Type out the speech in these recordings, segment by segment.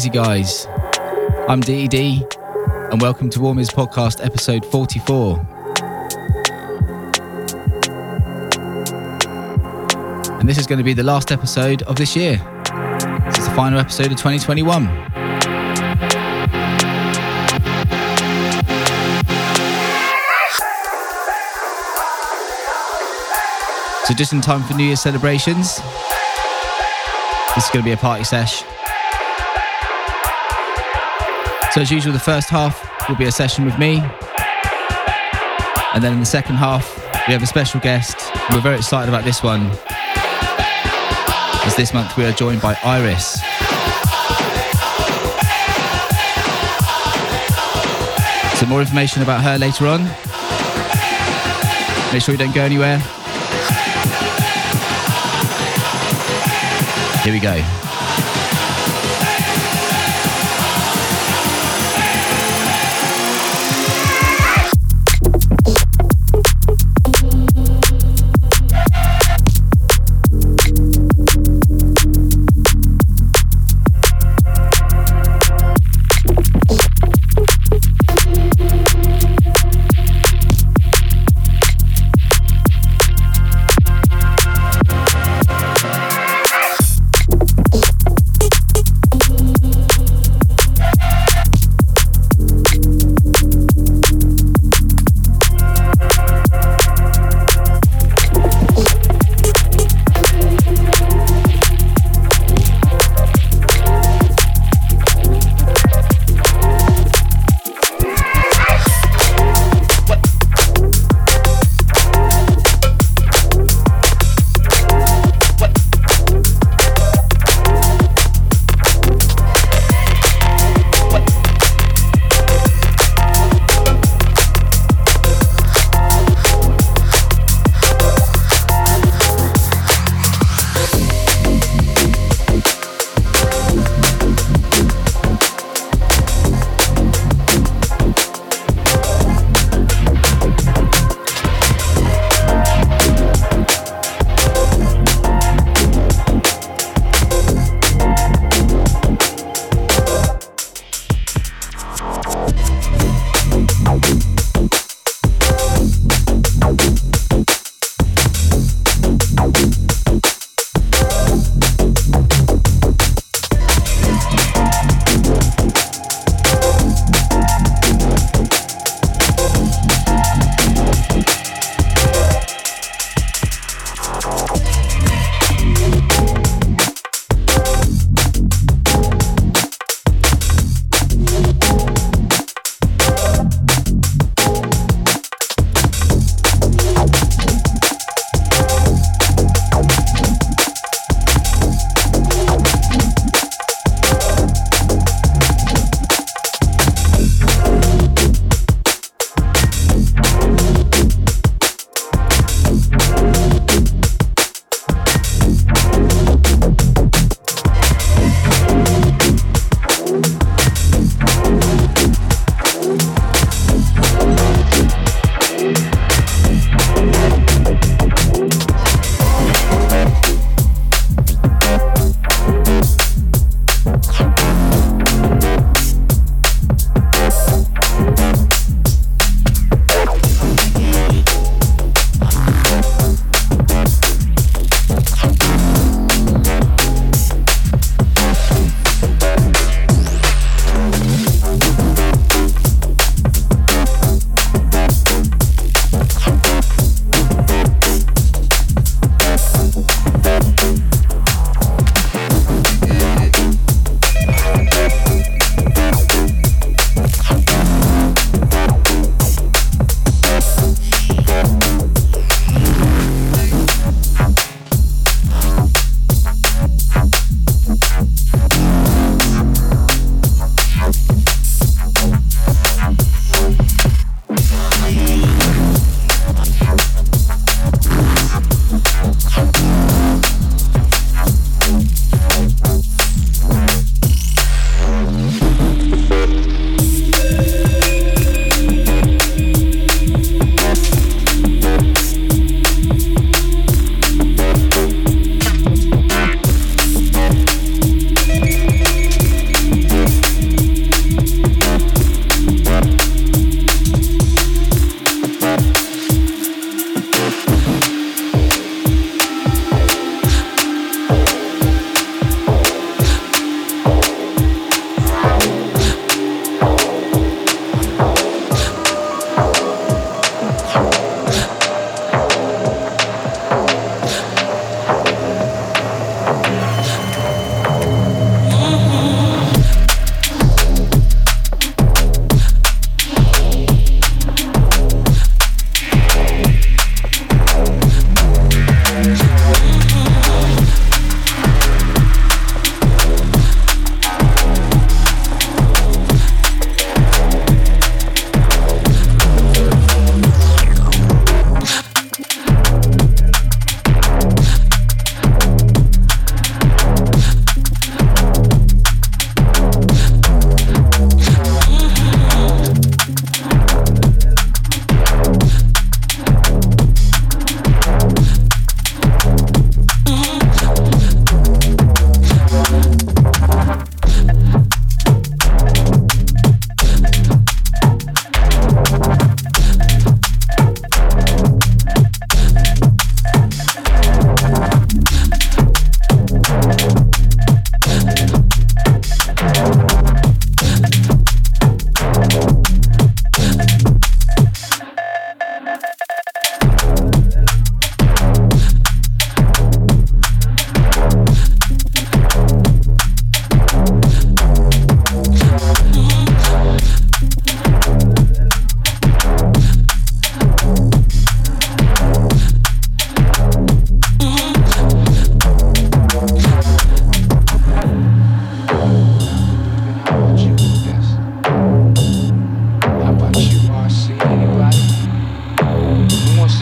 Easy guys, I'm DED and welcome to Warmers Podcast episode 44. And this is going to be the last episode of this year. This is the final episode of 2021. So just in time for New Year's celebrations, this is going to be a party sesh. So, as usual, the first half will be a session with me. And then in the second half, we have a special guest. We're very excited about this one. As this month we are joined by Iris. Some more information about her later on. Make sure you don't go anywhere. Here we go.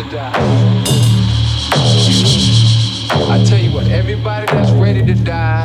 I tell you what, everybody that's ready to die.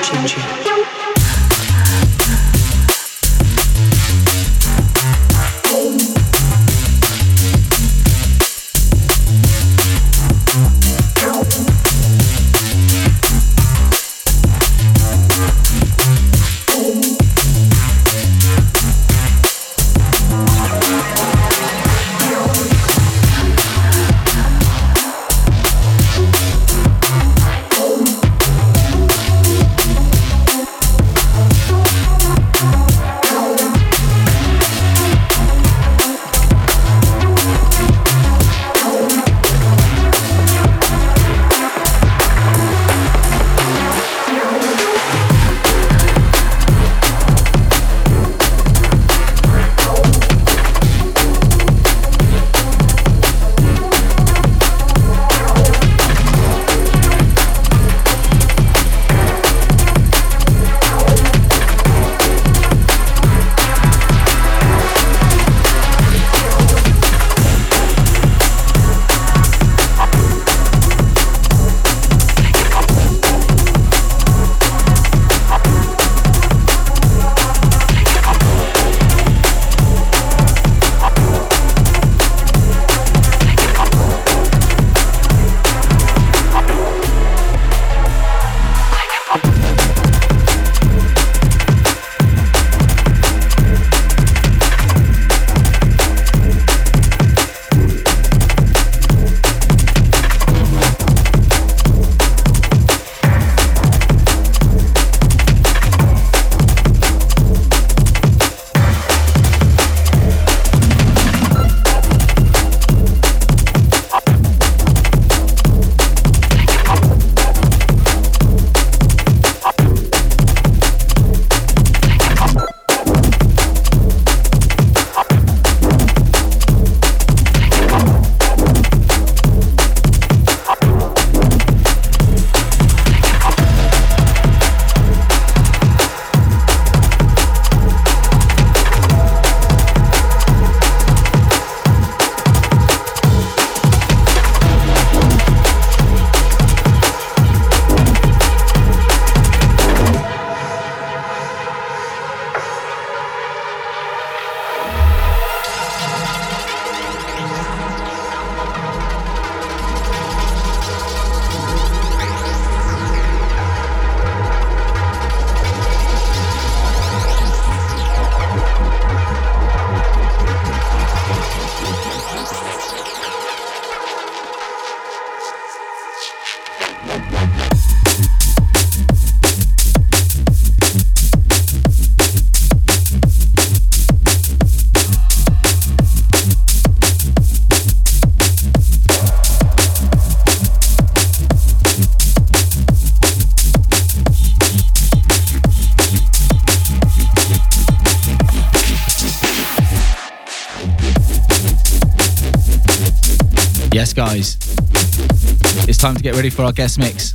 君君 to get ready for our guest mix.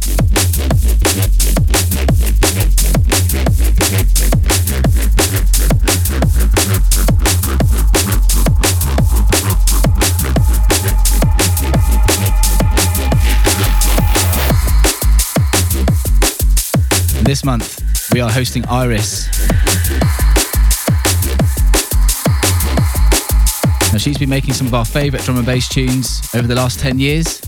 This month, we are hosting Iris Now, she's been making some of our favourite drum and bass tunes over the last 10 years.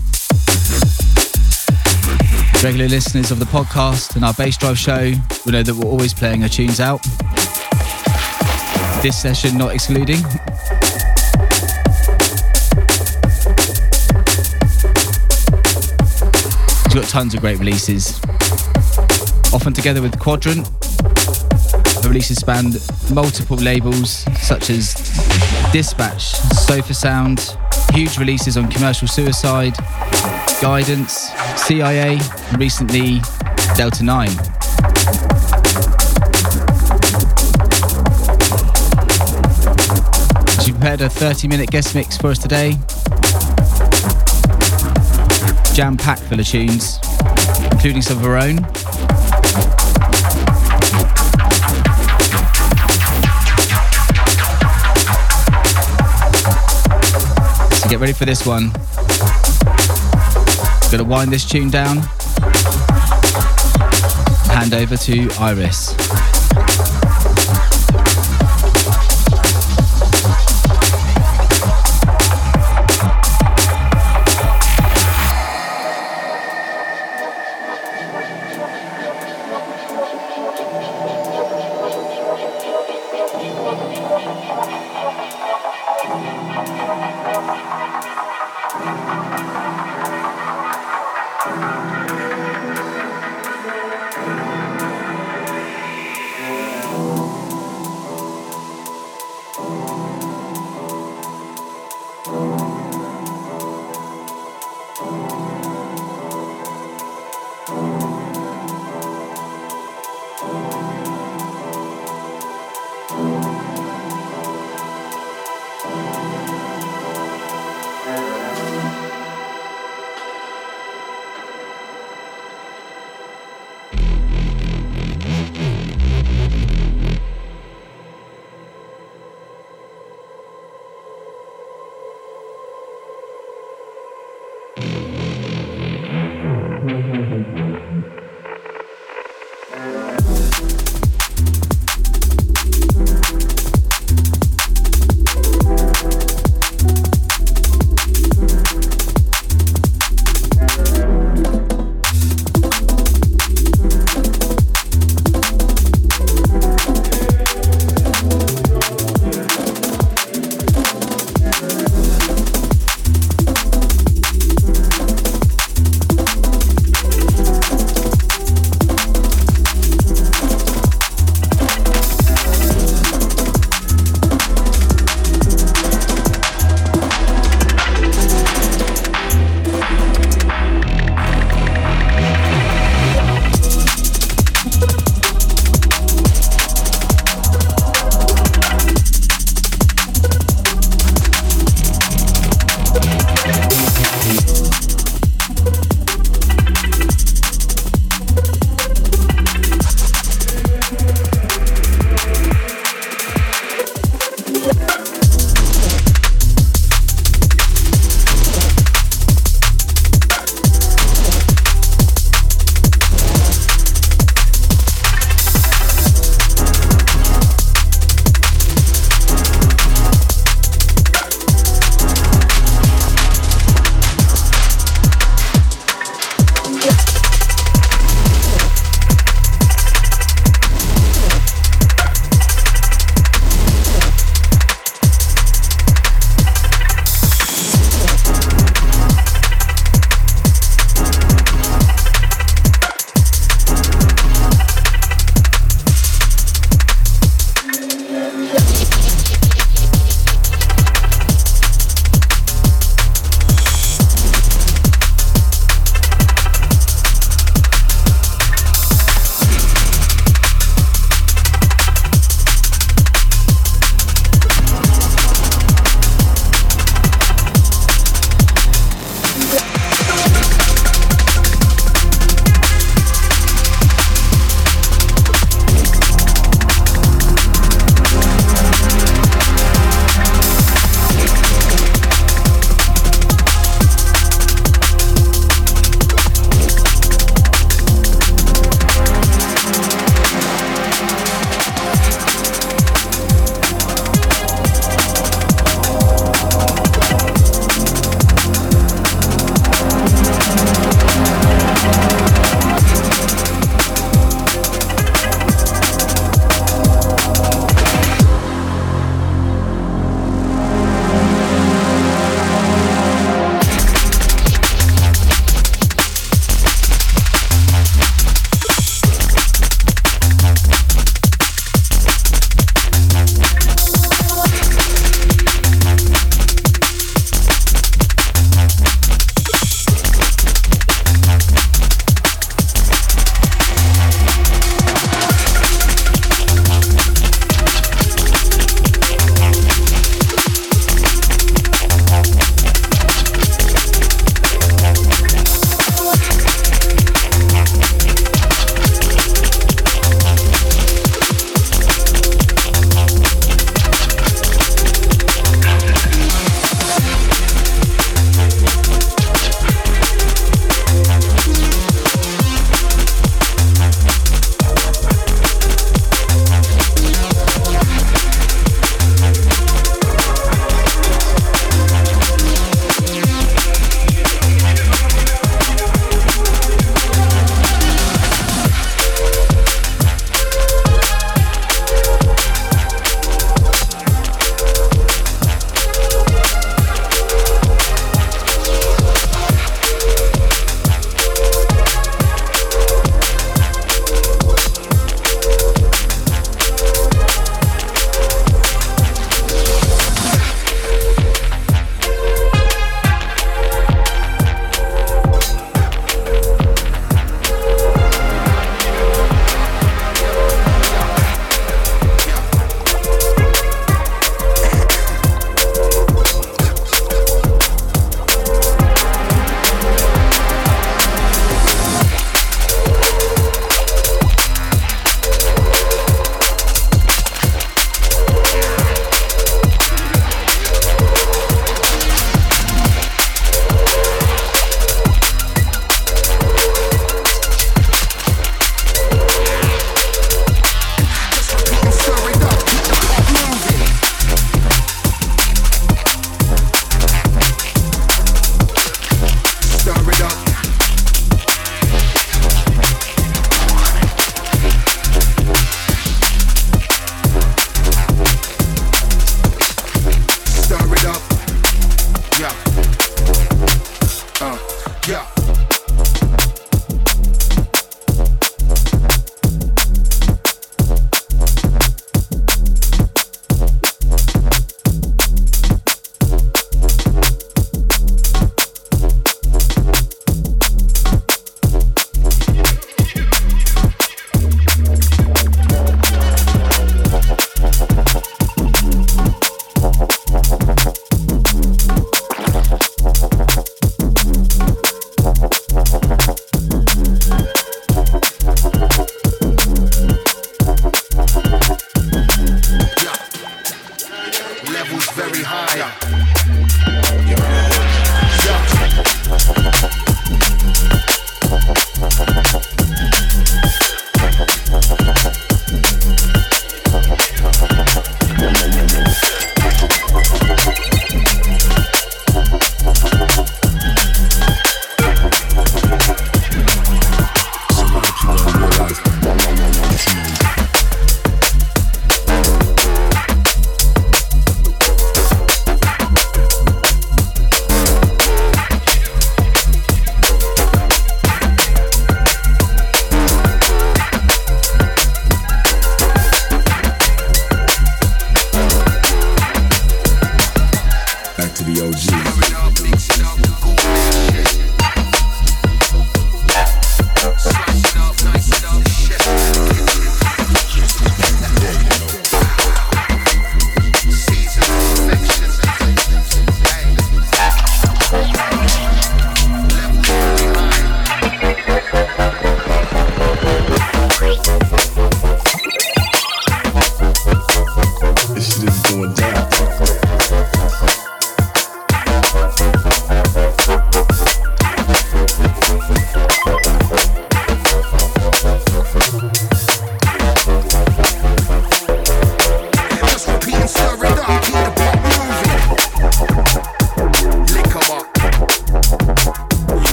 Regular listeners of the podcast and our Bassdrive show will know that we're always playing our tunes out. This session not excluding. She's got tons of great releases. Often together with Quadrant, her releases span multiple labels such as Dispatch, Sofa Sound, huge releases on Commercial Suicide, Guidance, CIA, and recently Delta 9. She prepared a 30 minute guest mix for us today. Jam packed full of tunes, including some of her own. So get ready for this one. Gonna wind this tune down. hand over to Iris.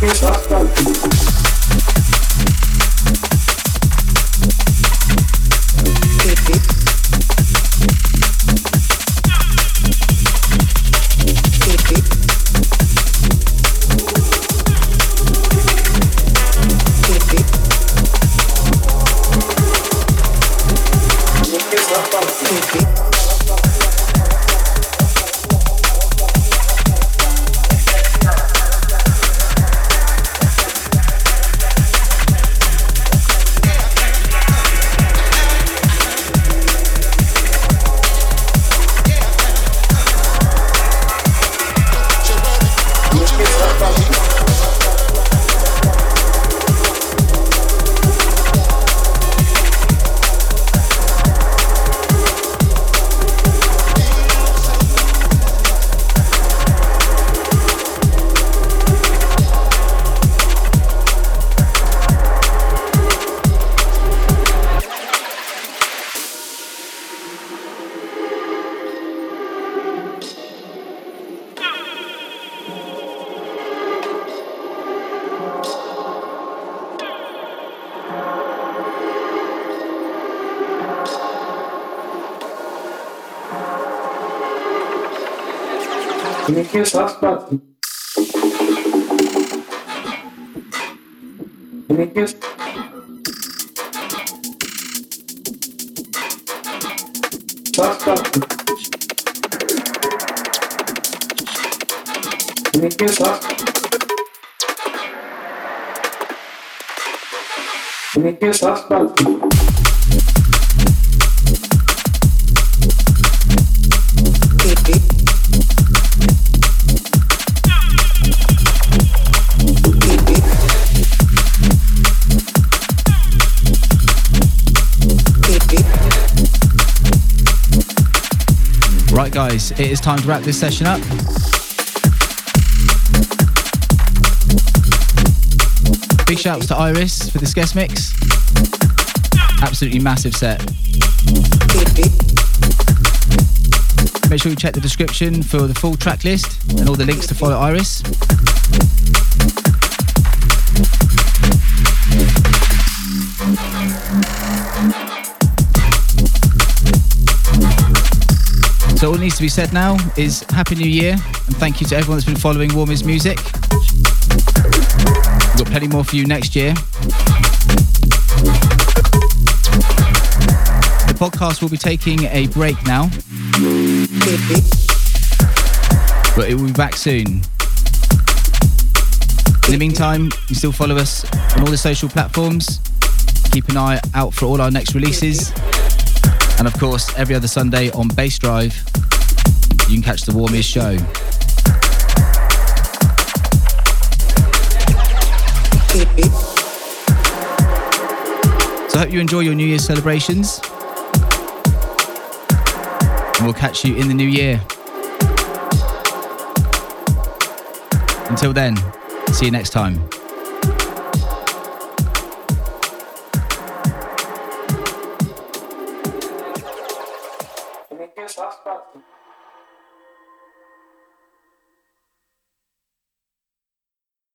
Communication it is time to wrap this session up. Big shouts to Iris for this guest mix. Absolutely massive set. Make sure you check the description for the full track list and all the links to follow Iris. So all needs to be said now is Happy New Year and thank you to everyone that's been following Warmers Music. We've got plenty more for you next year. The podcast will be taking a break now, but it will be back soon. In the meantime, you still follow us on all the social platforms. Keep an eye out for all our next releases. And of course, every other Sunday on Bassdrive, you can catch the warmest show. So I hope you enjoy your New Year's celebrations. And we'll catch you in the new year. Until then, see you next time.